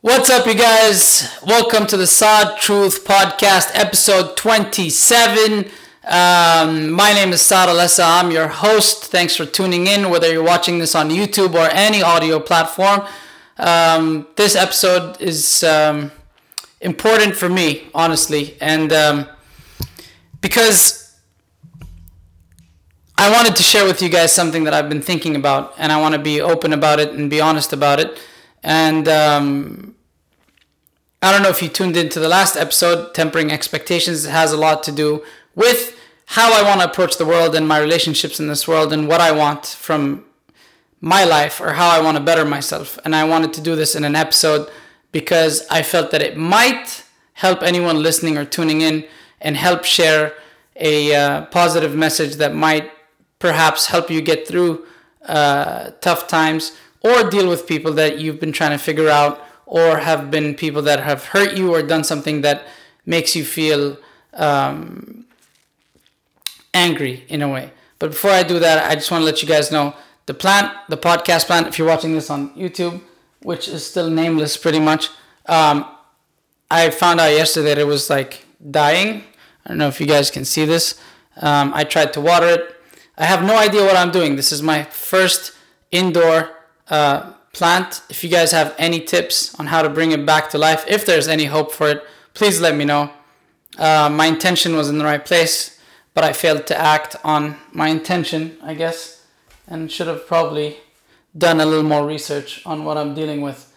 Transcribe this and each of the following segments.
What's up, you guys? Welcome to the Saad Truth Podcast, episode 27. Um, my name is Saad Alessa. I'm your host. Thanks for tuning in, whether you're watching this on YouTube or any audio platform. Um, this episode is um, important for me, honestly, and um, because I wanted to share with you guys something that I've been thinking about, and I want to be open about it and be honest about it. And um, I don't know if you tuned into the last episode, Tempering Expectations has a lot to do with how I want to approach the world and my relationships in this world and what I want from my life or how I want to better myself. And I wanted to do this in an episode because I felt that it might help anyone listening or tuning in and help share a uh, positive message that might perhaps help you get through uh, tough times or deal with people that you've been trying to figure out or have been people that have hurt you or done something that makes you feel um, angry in a way. But before I do that, I just want to let you guys know the plant, the podcast plant, if you're watching this on YouTube, which is still nameless pretty much, um, I found out yesterday that it was like dying. I don't know if you guys can see this. Um, I tried to water it. I have no idea what I'm doing. This is my first indoor uh, plant. If you guys have any tips on how to bring it back to life, if there's any hope for it, please let me know. Uh, my intention was in the right place, but I failed to act on my intention, I guess, and should have probably done a little more research on what I'm dealing with.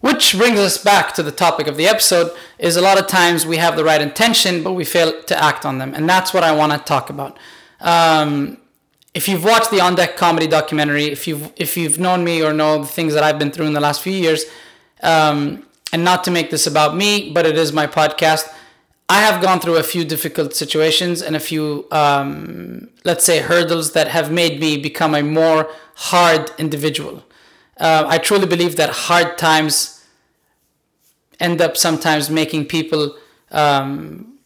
Which brings us back to the topic of the episode is a lot of times we have the right intention, but we fail to act on them. And that's what I want to talk about. Um, if you've watched the On Deck comedy documentary, if you've if you've known me or know the things that I've been through in the last few years, um, and not to make this about me, but it is my podcast. I have gone through a few difficult situations and a few, um, let's say, hurdles that have made me become a more hard individual. Uh, I truly believe that hard times end up sometimes making people um,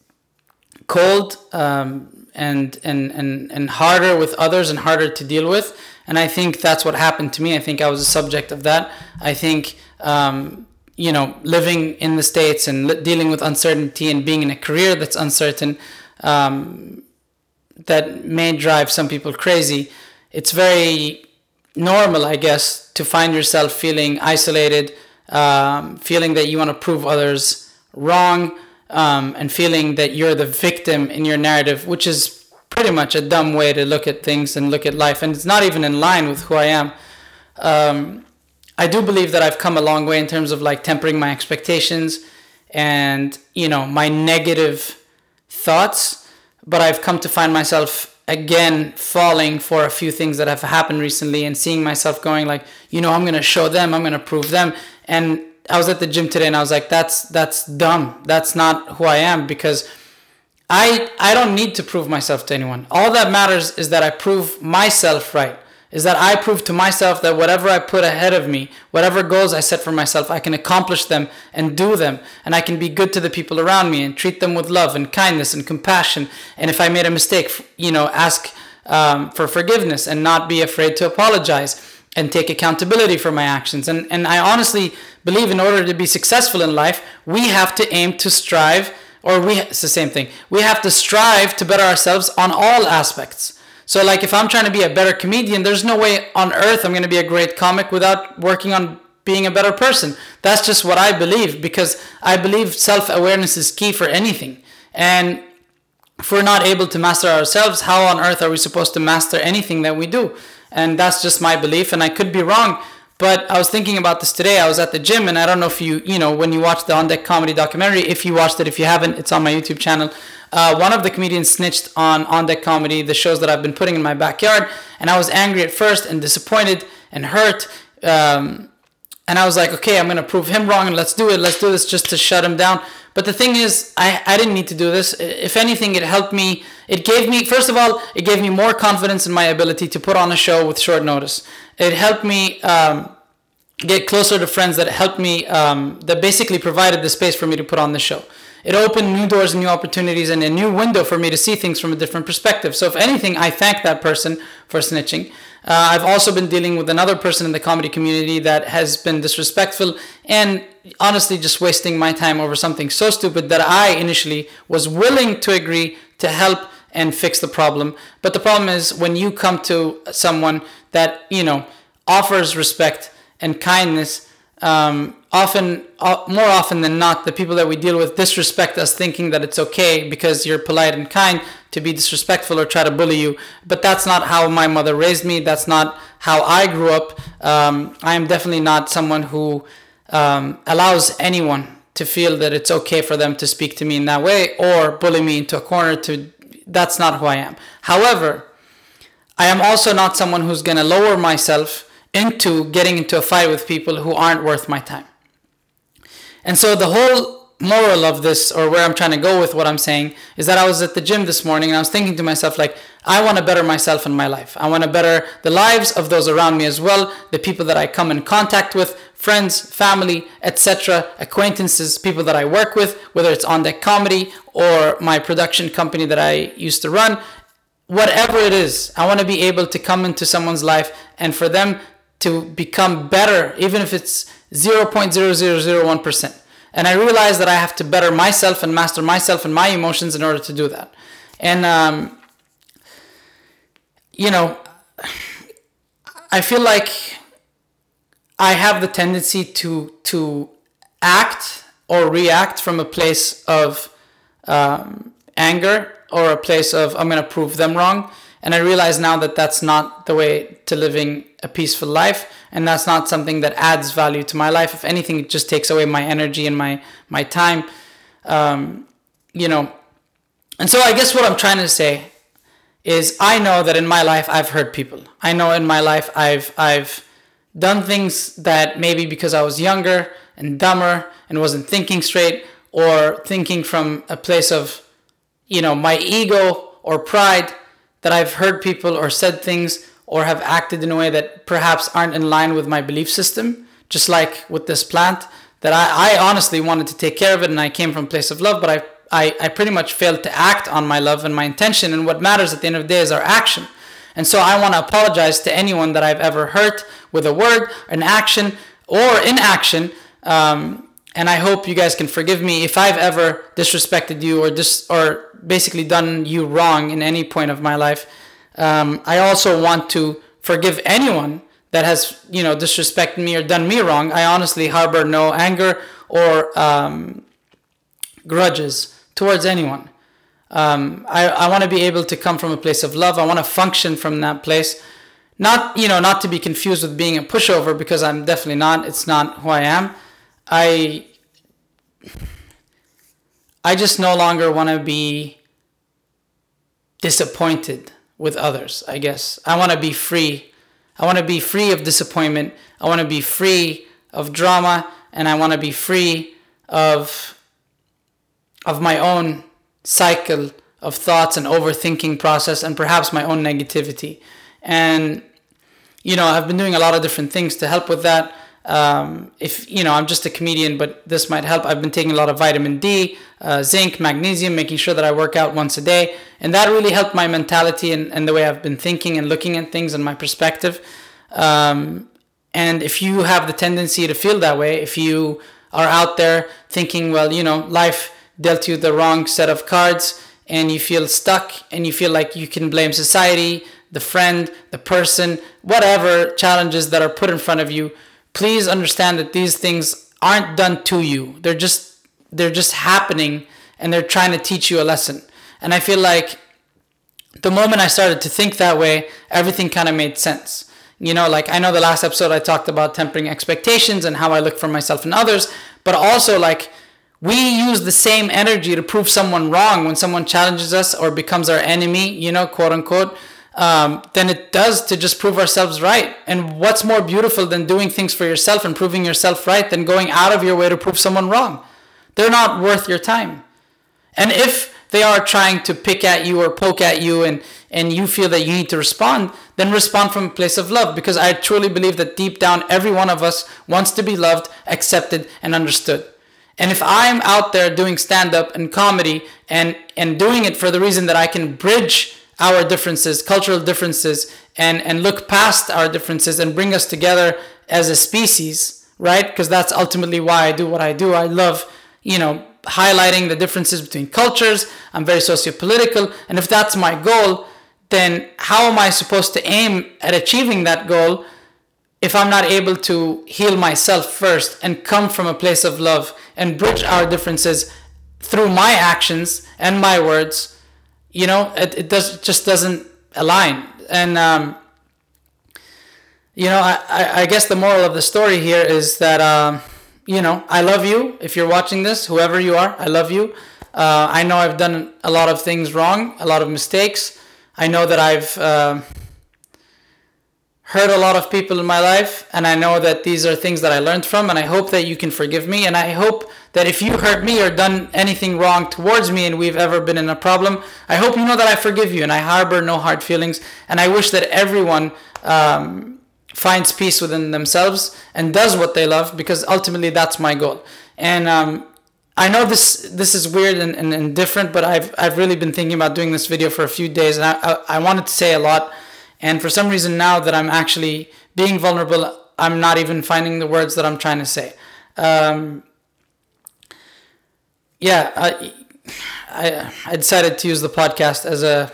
cold, um, and and and and harder with others and harder to deal with. And I think that's what happened to me. I think I was a subject of that. I think um, you know living in the states and li- dealing with uncertainty and being in a career that's uncertain um, that may drive some people crazy. It's very normal, I guess, to find yourself feeling isolated, um, feeling that you want to prove others wrong um, and feeling that you're the victim in your narrative, which is pretty much a dumb way to look at things and look at life, and it's not even in line with who I am. Um, I do believe that I've come a long way in terms of like tempering my expectations and you know my negative thoughts, but I've come to find myself again falling for a few things that have happened recently and seeing myself going like you know i'm going to show them i'm going to prove them. And I was at the gym today and I was like, that's that's dumb. That's not who I am because I I don't need to prove myself to anyone. All that matters is that I prove myself right. Is that I prove to myself that whatever I put ahead of me, whatever goals I set for myself, I can accomplish them and do them. And I can be good to the people around me and treat them with love and kindness and compassion. And if I made a mistake, you know, ask um, for forgiveness and not be afraid to apologize and take accountability for my actions. And, and I honestly believe in order to be successful in life, we have to aim to strive, or we, it's the same thing, we have to strive to better ourselves on all aspects. So, like, if I'm trying to be a better comedian, there's no way on earth I'm going to be a great comic without working on being a better person. That's just what I believe because I believe self awareness is key for anything. And if we're not able to master ourselves, how on earth are we supposed to master anything that we do? And that's just my belief, and I could be wrong. But I was thinking about this today. I was at the gym, and I don't know if you, you know, when you watch the On Deck comedy documentary, if you watched it, if you haven't, it's on my YouTube channel. Uh, one of the comedians snitched on On Deck comedy, the shows that I've been putting in my backyard, and I was angry at first and disappointed and hurt. Um, and I was like, okay, I'm gonna prove him wrong, and let's do it. Let's do this just to shut him down. But the thing is, I, I didn't need to do this. If anything, it helped me. It gave me, first of all, it gave me more confidence in my ability to put on a show with short notice. It helped me um, get closer to friends that helped me, um, that basically provided the space for me to put on the show. It opened new doors and new opportunities and a new window for me to see things from a different perspective. So, if anything, I thank that person for snitching. Uh, I've also been dealing with another person in the comedy community that has been disrespectful and honestly just wasting my time over something so stupid that I initially was willing to agree to help and fix the problem. But the problem is when you come to someone that, you know, offers respect and kindness, um, often, uh, more often than not, the people that we deal with disrespect us, thinking that it's okay because you're polite and kind to be disrespectful or try to bully you. But that's not how my mother raised me. That's not how I grew up. Um, I am definitely not someone who um, allows anyone to feel that it's okay for them to speak to me in that way or bully me into a corner to that's not who I am. However, I am also not someone who's going to lower myself into getting into a fight with people who aren't worth my time. And so the whole moral of this, or where I'm trying to go with what I'm saying, is that I was at the gym this morning and I was thinking to myself, like, I want to better myself in my life. I want to better the lives of those around me as well, the people that I come in contact with, friends, family, etc., acquaintances, people that I work with, whether it's on deck comedy or my production company that I used to run, whatever it is, I want to be able to come into someone's life and for them to become better, even if it's 0.0001%. And I realize that I have to better myself and master myself and my emotions in order to do that. And, um, you know, I feel like I have the tendency to to act or react from a place of um, anger or a place of I'm going to prove them wrong. And I realize now that that's not the way to living a peaceful life, and that's not something that adds value to my life. If anything, it just takes away my energy and my my time. Um, you know, and so I guess what I'm trying to say is I know that in my life I've hurt people. I know in my life I've I've done things that maybe because I was younger and dumber and wasn't thinking straight or thinking from a place of, you know, my ego or pride that I've heard people or said things or have acted in a way that perhaps aren't in line with my belief system. Just like with this plant, that I, I honestly wanted to take care of it and I came from a place of love, but I, I, I pretty much failed to act on my love and my intention. And what matters at the end of the day is our action. And so I want to apologize to anyone that I've ever hurt with a word, an action, or inaction. Um, and I hope you guys can forgive me if I've ever disrespected you or dis- or basically done you wrong in any point of my life. Um, I also want to forgive anyone that has you know disrespected me or done me wrong. I honestly harbor no anger or um, grudges towards anyone. Um, I, I want to be able to come from a place of love. I want to function from that place. Not, you know, not to be confused with being a pushover because I'm definitely not. It's not who I am. I, I just no longer want to be disappointed with others, I guess. I want to be free. I want to be free of disappointment. I want to be free of drama and I want to be free of of my own cycle of thoughts and overthinking process and perhaps my own negativity. And, you know, I've been doing a lot of different things to help with that. Um, if, you know, I'm just a comedian, but this might help. I've been taking a lot of vitamin D, uh, zinc, magnesium, making sure that I work out once a day. And that really helped my mentality and, and the way I've been thinking and looking at things and my perspective. Um, and if you have the tendency to feel that way, if you are out there thinking, well, you know, life dealt you the wrong set of cards and you feel stuck and you feel like you can blame society, the friend, the person, whatever challenges that are put in front of you, please understand that these things aren't done to you. They're just they're just happening and they're trying to teach you a lesson. And I feel like the moment I started to think that way, everything kind of made sense. You know, like I know the last episode I talked about tempering expectations and how I look for myself and others, but also like we use the same energy to prove someone wrong when someone challenges us or becomes our enemy, you know, quote unquote, um, than it does to just prove ourselves right. And what's more beautiful than doing things for yourself and proving yourself right than going out of your way to prove someone wrong? They're not worth your time. And if they are trying to pick at you or poke at you and and you feel that you need to respond, then respond from a place of love because I truly believe that deep down every one of us wants to be loved, accepted and understood. And if I'm out there doing stand up and comedy and and doing it for the reason that I can bridge our differences, cultural differences and and look past our differences and bring us together as a species, right? Because that's ultimately why I do what I do. I love, you know, highlighting the differences between cultures. I'm very sociopolitical. And if that's my goal, then how am I supposed to aim at achieving that goal if I'm not able to heal myself first and come from a place of love and bridge our differences through my actions and my words? You know, it, it does just doesn't align. And um, you know, I, I guess the moral of the story here is that, um, you know, I love you. If you're watching this, whoever you are, I love you. Uh, I know I've done a lot of things wrong, a lot of mistakes. I know that I've uh, hurt a lot of people in my life, and I know that these are things that I learned from, and I hope that you can forgive me. And I hope that if you hurt me or done anything wrong towards me and we've ever been in a problem, I hope you know that I forgive you and I harbor no hard feelings. And I wish that everyone. Um, finds peace within themselves and does what they love because ultimately that's my goal. And um, I know this this is weird and, and, and, different, but I've I've really been thinking about doing this video for a few days, and I, I, I wanted to say a lot. And for some reason now that I'm actually being vulnerable, I'm not even finding the words that I'm trying to say. Um, yeah, I, I I decided to use the podcast as a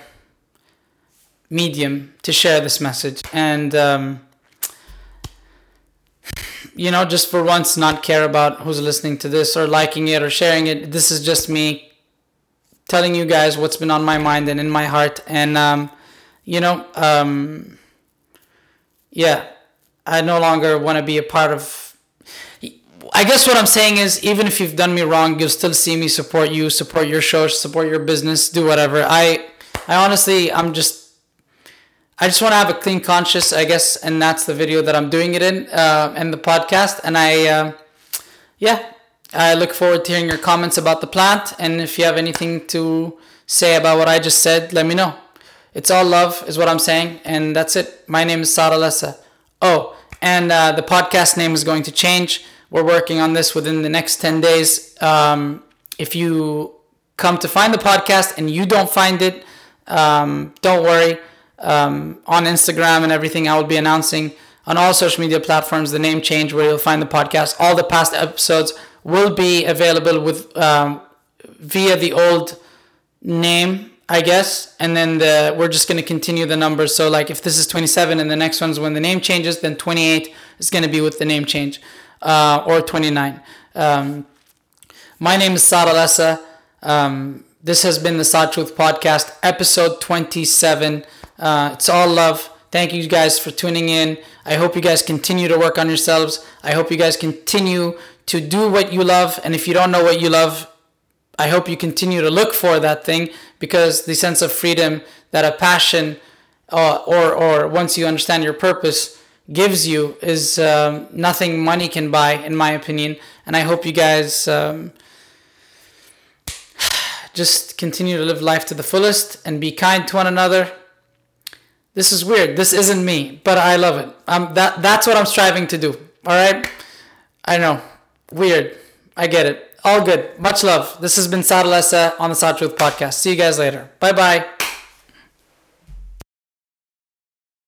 medium to share this message and. Um, you know, just for once not care about who's listening to this or liking it or sharing it. This is just me telling you guys what's been on my mind and in my heart. And, um, you know, um, yeah, I no longer want to be a part of. I guess what I'm saying is, even if you've done me wrong, you'll still see me support you, support your show, support your business, do whatever. I, I honestly, I'm just I just want to have a clean conscience, I guess, and that's the video that I'm doing it in, uh, and the podcast. And I, uh, yeah, I look forward to hearing your comments about the plant. And if you have anything to say about what I just said, let me know. It's all love, is what I'm saying, and that's it. My name is Saad Alessa. Oh, and uh, the podcast name is going to change. We're working on this within the next 10 days. Um, if you come to find the podcast and you don't find it, um, don't worry um, on Instagram and everything. I will be announcing on all social media platforms the name change where you'll find the podcast. All the past episodes will be available with um, via the old name, I guess, and then the we're just gonna continue the numbers. So like if this is 27 and the next one's when the name changes, then 28 is gonna be with the name change, uh, or 29. Um, my name is Saad Alessa. Um, this has been the Saad Truth Podcast, episode 27. Uh, it's all love. Thank you guys for tuning in. I hope you guys continue to work on yourselves. I hope you guys continue to do what you love. And if you don't know what you love, I hope you continue to look for that thing because the sense of freedom that a passion uh, or, or once you understand your purpose gives you is um, nothing money can buy, in my opinion. And I hope you guys um, just continue to live life to the fullest and be kind to one another this is weird. This isn't me, but I love it. Um, that that's what I'm striving to do. All right. I know. Weird. I get it. All good. Much love. This has been Saad Alessa on the Saad Truth Podcast. See you guys later. Bye bye.